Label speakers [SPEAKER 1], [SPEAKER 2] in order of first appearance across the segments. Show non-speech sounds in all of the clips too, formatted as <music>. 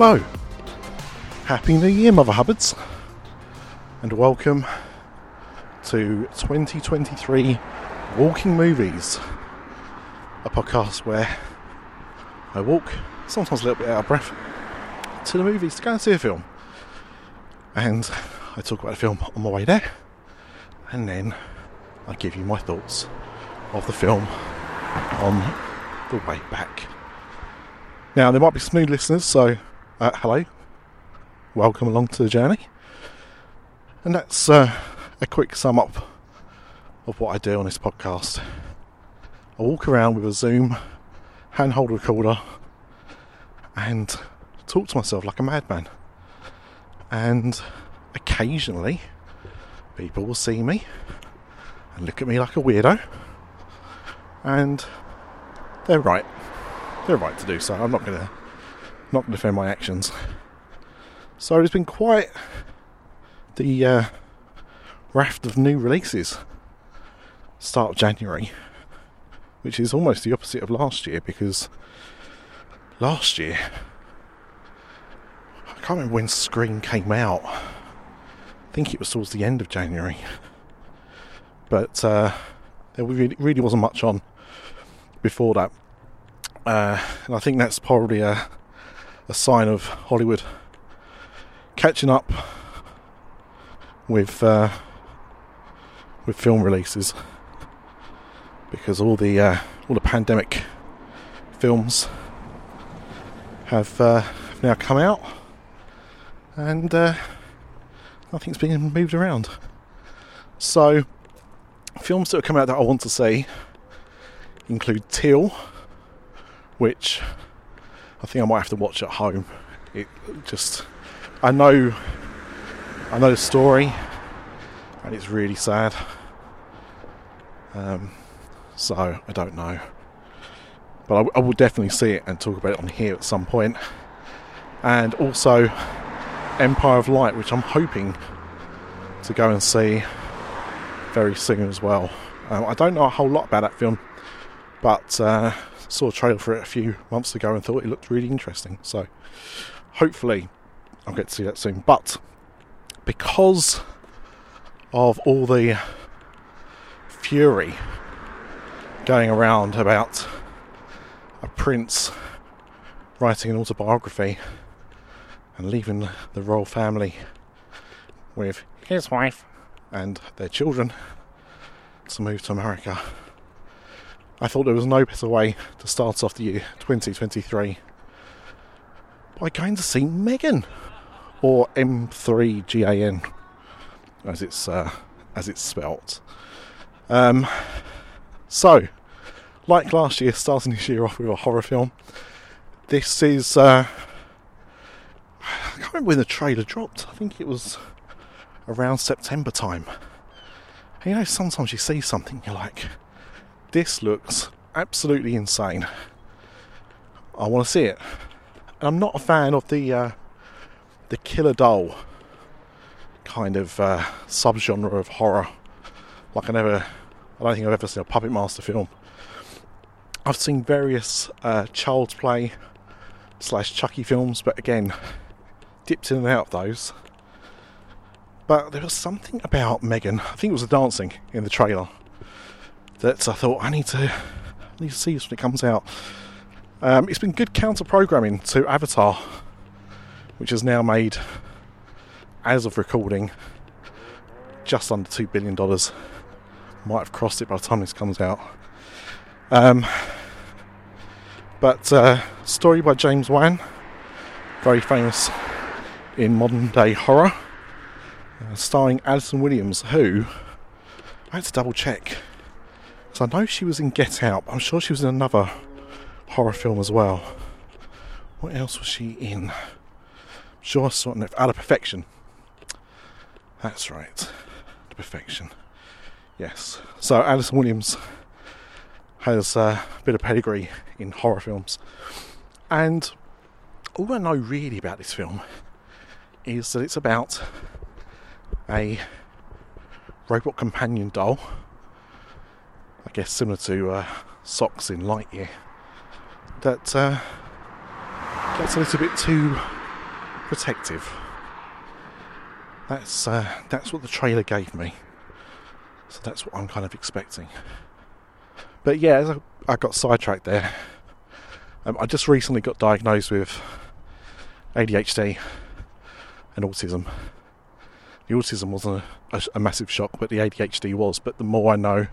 [SPEAKER 1] Hello. Happy New Year, Mother Hubbards. And welcome to 2023 Walking Movies, a podcast where I walk, sometimes a little bit out of breath, to the movies to go and see a film. And I talk about the film on my way there, and then I give you my thoughts of the film on the way back. Now, there might be some new listeners, so uh, hello, welcome along to the journey. And that's uh, a quick sum up of what I do on this podcast. I walk around with a Zoom handhold recorder and talk to myself like a madman. And occasionally, people will see me and look at me like a weirdo, and they're right. They're right to do so. I'm not going to not to defend my actions. So it's been quite the uh, raft of new releases. Start of January, which is almost the opposite of last year because last year I can't remember when Scream came out. I think it was towards the end of January, but uh, there really, wasn't much on before that. Uh, and I think that's probably a, a sign of Hollywood catching up with uh, with film releases because all the uh, all the pandemic films have, uh, now come out and uh, nothing's being moved around. So films that have come out that I want to see include Till, which I think I might have to watch at home. It just, I know, I know the story, and it's really sad. Um, so I don't know, but I, will definitely see it and talk about it on here at some point. And also Empire of Light, which I'm hoping to go and see very soon as well. Um, I don't know a whole lot about that film, but uh, saw a trailer for it a few months ago and thought it looked really interesting. So hopefully I'll get to see that soon. But because of all the fury going around about a prince writing an autobiography and leaving the royal family with his wife and their children to move to America. I thought there was no better way to start off the year 2023 by going to see Megan or M3GAN as it's uh, as it's spelt. Um, so, like last year, starting this year off with a horror film. This is uh, I can't remember when the trailer dropped. I think it was around September time. And you know, sometimes you see something, you're like, this looks absolutely insane. I want to see it. And I'm not a fan of the uh, the killer doll kind of uh, subgenre of horror. Like I never, I don't think I've ever seen a Puppet Master film. I've seen various uh, Child's Play slash Chucky films, but again, dipped in and out of those. But there was something about Megan. I think it was the dancing in the trailer that I thought I need to I need to see this when it comes out. Um, it's been good counter programming to Avatar, which has now made, as of recording, just under two billion dollars. Might have crossed it by the time this comes out. Um, but uh, story by James Wan, very famous in modern day horror uh, starring Allison Williams, who I had to double check. So I know she was in Get Out. I'm sure she was in another horror film as well. What else was she in? I'm sure I saw it Out of Perfection. That's right. The Perfection. Yes. So Allison Williams has a bit of pedigree in horror films. And all I know really about this film is that it's about a robot companion doll. Guess similar to uh, Sox in Lightyear. That uh, gets a little bit too protective. That's uh, that's what the trailer gave me. So that's what I'm kind of expecting. But yeah, I, I got sidetracked there. Um, I just recently got diagnosed with ADHD and autism. The autism wasn't a, a, a massive shock, but the ADHD was. But the more I know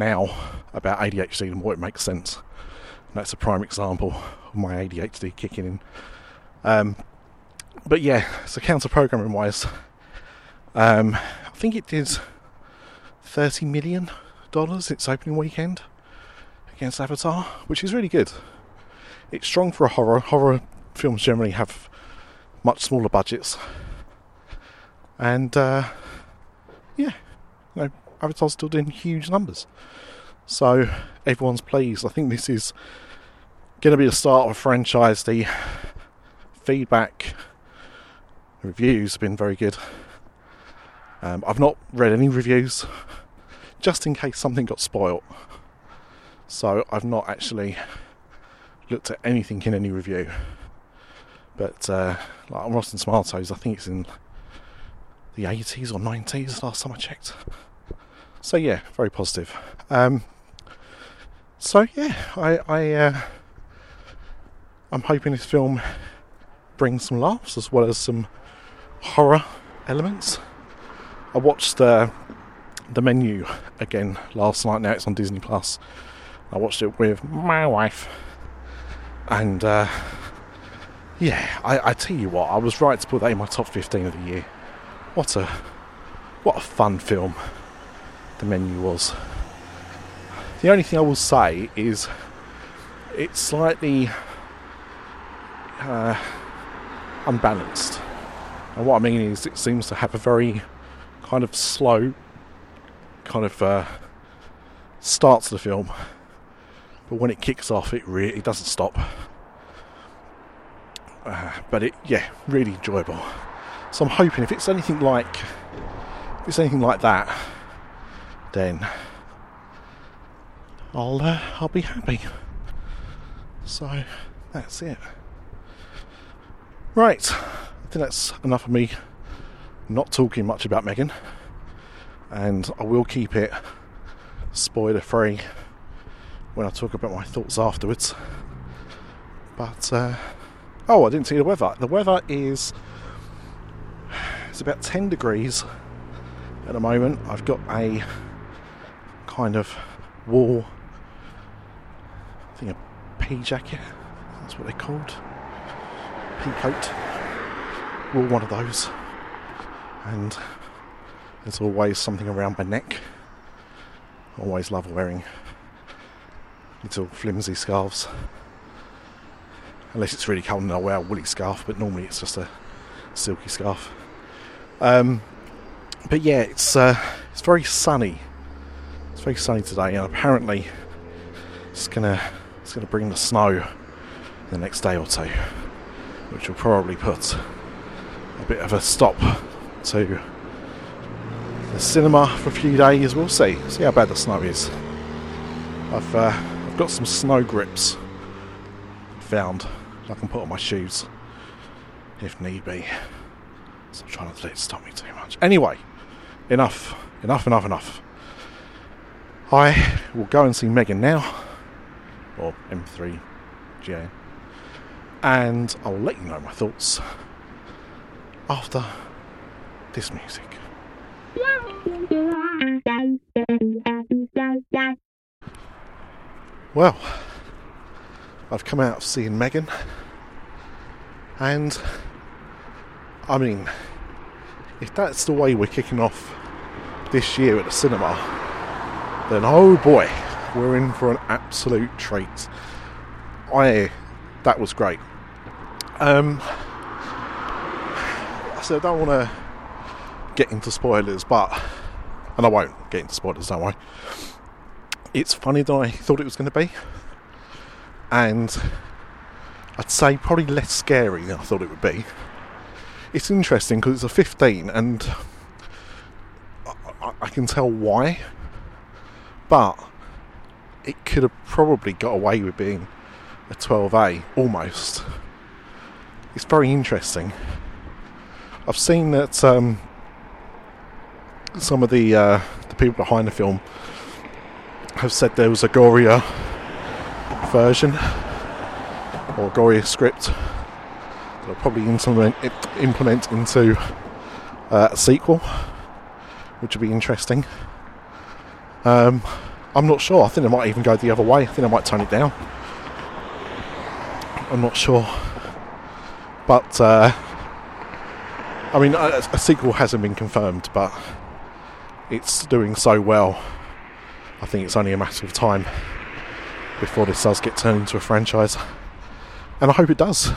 [SPEAKER 1] now about ADHD, and more it makes sense. And that's a prime example of my ADHD kicking in. Um, but yeah, so counter programming wise, um, I think it did thirty million dollars its opening weekend against Avatar, which is really good. It's strong for a horror. Horror films generally have much smaller budgets, and uh, yeah, you know, Avatar's still doing huge numbers. So everyone's pleased. I think this is going to be the start of a franchise. The feedback, reviews have been very good. Um, I've not read any reviews, just in case something got spoilt. So I've not actually looked at anything in any review. But uh, like on Rotten Tomatoes, I think it's in the 80s or 90s last time I checked. So yeah, very positive. Um, so yeah, I, I uh, I'm hoping this film brings some laughs as well as some horror elements. I watched uh, the menu again last night. Now it's on Disney Plus. I watched it with my wife, and uh, yeah, I, I tell you what, I was right to put that in my top 15 of the year. What a what a fun film the menu was. The only thing I will say is it's slightly uh, unbalanced. And what I mean is, it seems to have a very kind of slow kind of uh, start to the film, but when it kicks off, it really doesn't stop. Uh, but it, yeah, really enjoyable. So I'm hoping if it's anything like, if it's anything like that, then I'll uh, I'll be happy. So that's it. Right, I think that's enough of me not talking much about Megan, and I will keep it spoiler free when I talk about my thoughts afterwards. But uh, oh, I didn't see the weather. The weather is it's about 10 degrees at the moment. I've got a kind of wool, I think a pea jacket. That's what they're called pea coat. Wore one of those, and there's always something around my neck. Always love wearing little flimsy scarves. Unless it's really cold and I'll wear a woolly scarf, but normally it's just a silky scarf. Um, but yeah, it's uh, it's very sunny. It's very sunny today, and apparently it's gonna it's gonna bring the snow the next day or two which will probably put a bit of a stop to the cinema for a few days. We'll see. See how bad the snow is. I've uh, I've got some snow grips found I can put on my shoes if need be. So I'm trying to let it stop me too much. Anyway, enough, enough, enough, enough. I will go and see Megan now, or M3GA and I'll let you know my thoughts after this music. Well, I've come out of seeing Megan, and I mean, if that's the way we're kicking off this year at the cinema, then oh boy, we're in for an absolute treat. I that was great. Um, so I don't want to get into spoilers, but and I won't get into spoilers, don't worry. It's funny than I thought it was going to be, and I'd say probably less scary than I thought it would be. It's interesting because it's a 15, and I, I can tell why, but it could have probably got away with being a 12A almost it's very interesting. I've seen that um, some of the uh, the people behind the film have said there was a gorier version or gorier script they'll probably implement, implement into uh, a sequel, which would be interesting. Um, I'm not sure. I think they might even go the other way. I think I might tone it down. I'm not sure. But, uh, I mean, a, a, sequel hasn't been confirmed, but it's doing so well. I think it's only a matter of time before this does get turned into a franchise. And I hope it does.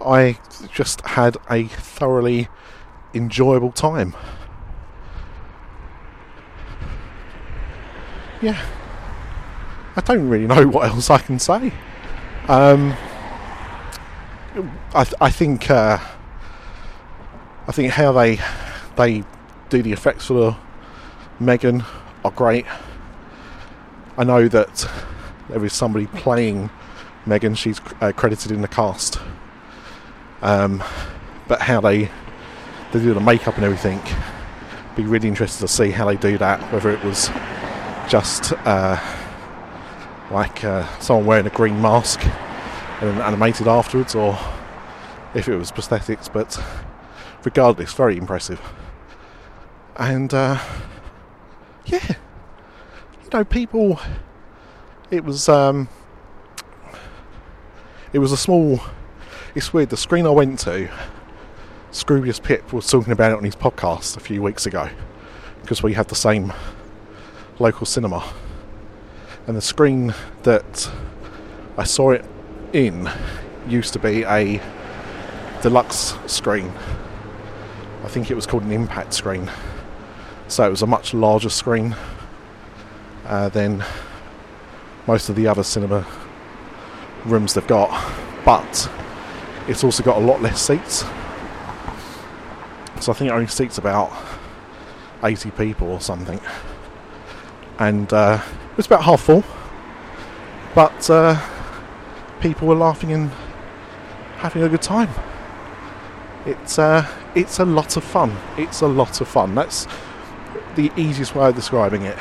[SPEAKER 1] I just had a thoroughly enjoyable time. Yeah. I don't really know what else I can say. Um, I, I think uh, I think how they they do the effects for Megan are great. I know that there is somebody playing Megan. She's uh, credited in the cast. Um, but how they they do the makeup and everything, be really interested to see how they do that. Whether it was just uh, like uh, someone wearing a green mask and animated afterwards, or if it was prosthetics. But regardless, very impressive. And uh, yeah, you know, people. It was um, it was a small it's weird. The screen I went to, Scroobius Pip was talking about it on his podcast a few weeks ago because we had the same local cinema. And the screen that I saw it in used to be a deluxe screen. I think it was called an impact screen. So it was a much larger screen uh, than most of the other cinema rooms they've got. But it's also got a lot less seats. So I think it only seats about 80 people or something. And uh, it's about half full. But uh, people were laughing and having a good time. It's uh, it's a lot of fun. It's a lot of fun. That's the easiest way of describing it.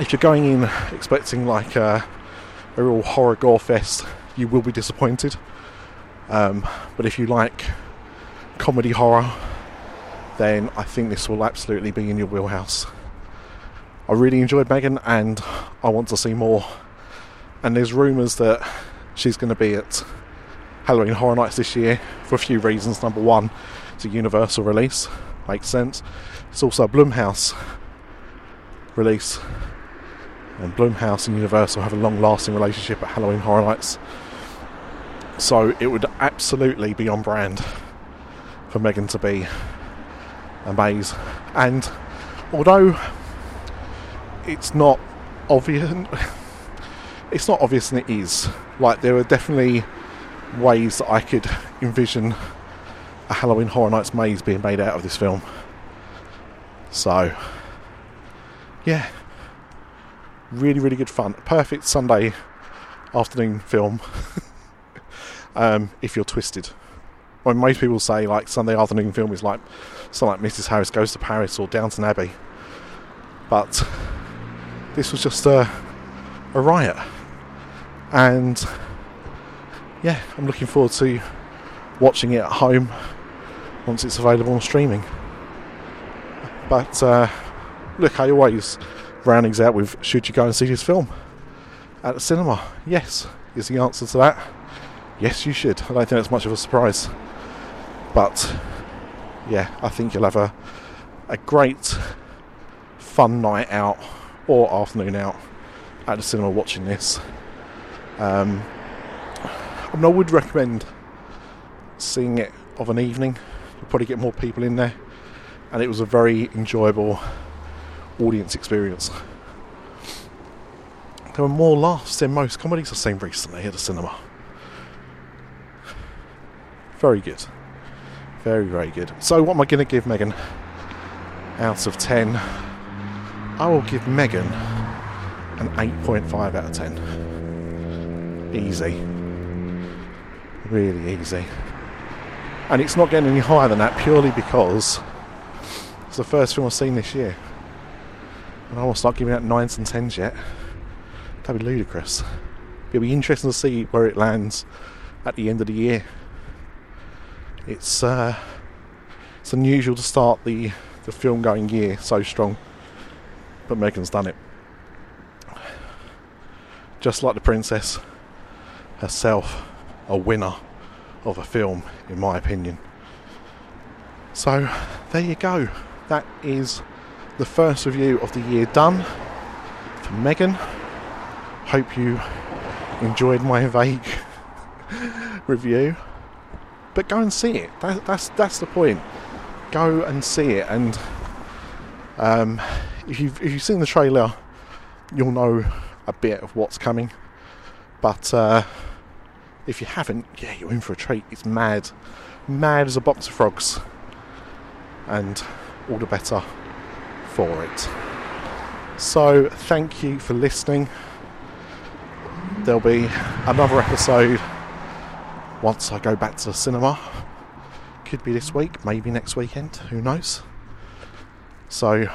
[SPEAKER 1] If you're going in expecting like a, a real horror gore fest, you will be disappointed. Um, but if you like comedy horror, then I think this will absolutely be in your wheelhouse. I really enjoyed Megan and I want to see more. And there's rumours that she's going to be at Halloween Horror Nights this year for a few reasons. Number one, it's a Universal release, makes sense. It's also a Blumhouse release. And Blumhouse and Universal have a long lasting relationship at Halloween Horror Nights. So it would absolutely be on brand for Megan to be a maze. And although it's not obvious, <laughs> it's not obvious and it is. Like there are definitely ways that I could envision a Halloween Horror Nights maze being made out of this film. So, yeah, really, really good fun. Perfect Sunday afternoon film. <laughs> um, if you're twisted. When most people say like Sunday afternoon film is like something like Mrs. Harris Goes to Paris or Downton Abbey, but this was just a, a riot, and yeah, I'm looking forward to watching it at home once it's available on streaming. But uh, look, I always roundings out with should you go and see this film at the cinema? Yes, is the answer to that yes, you should. I don't think that's much of a surprise. But yeah, I think you'll have a, a great fun night out or afternoon out at the cinema watching this. Um, I, mean, I would recommend seeing it of an evening. You'll probably get more people in there, and it was a very enjoyable audience experience. There were more laughs than most comedies I've seen recently at the cinema. Very good. Very, very good. So, what am I going to give Megan out of 10? I will give Megan an 8.5 out of 10. Easy. Really easy. And it's not getting any higher than that purely because it's the first film I've seen this year. And I won't start giving out nines and tens yet. That'd be ludicrous. It'll be interesting to see where it lands at the end of the year. It's uh, it's unusual to start the the film going year so strong, but Megan's done it. Just like the princess herself, a winner of a film, in my opinion. So there you go. That is the first review of the year done for Megan. Hope you enjoyed my vague <laughs> review. But go and see it. That, that's that's the point. Go and see it. And um, if you've if you've seen the trailer, you'll know a bit of what's coming. But uh, if you haven't, yeah, you're in for a treat. It's mad, mad as a box of frogs, and all the better for it. So, thank you for listening. There'll be another episode once I go back to the cinema. Could be this week, maybe next weekend, who knows. So,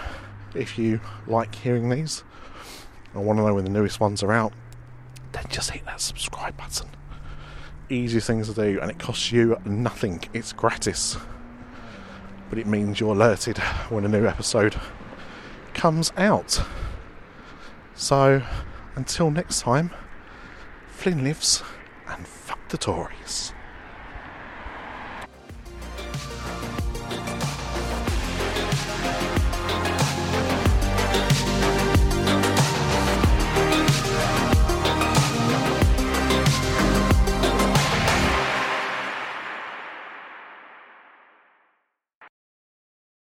[SPEAKER 1] if you like hearing these and want to know when the newest ones are out, then just hit that subscribe button. Easiest things to do, and it costs you nothing, it's gratis. But it means you're alerted when a new episode comes out. So, until next time, Flynn lives and fuck the Tories.